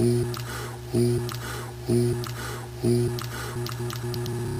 ooh, ooh, ooh, ooh.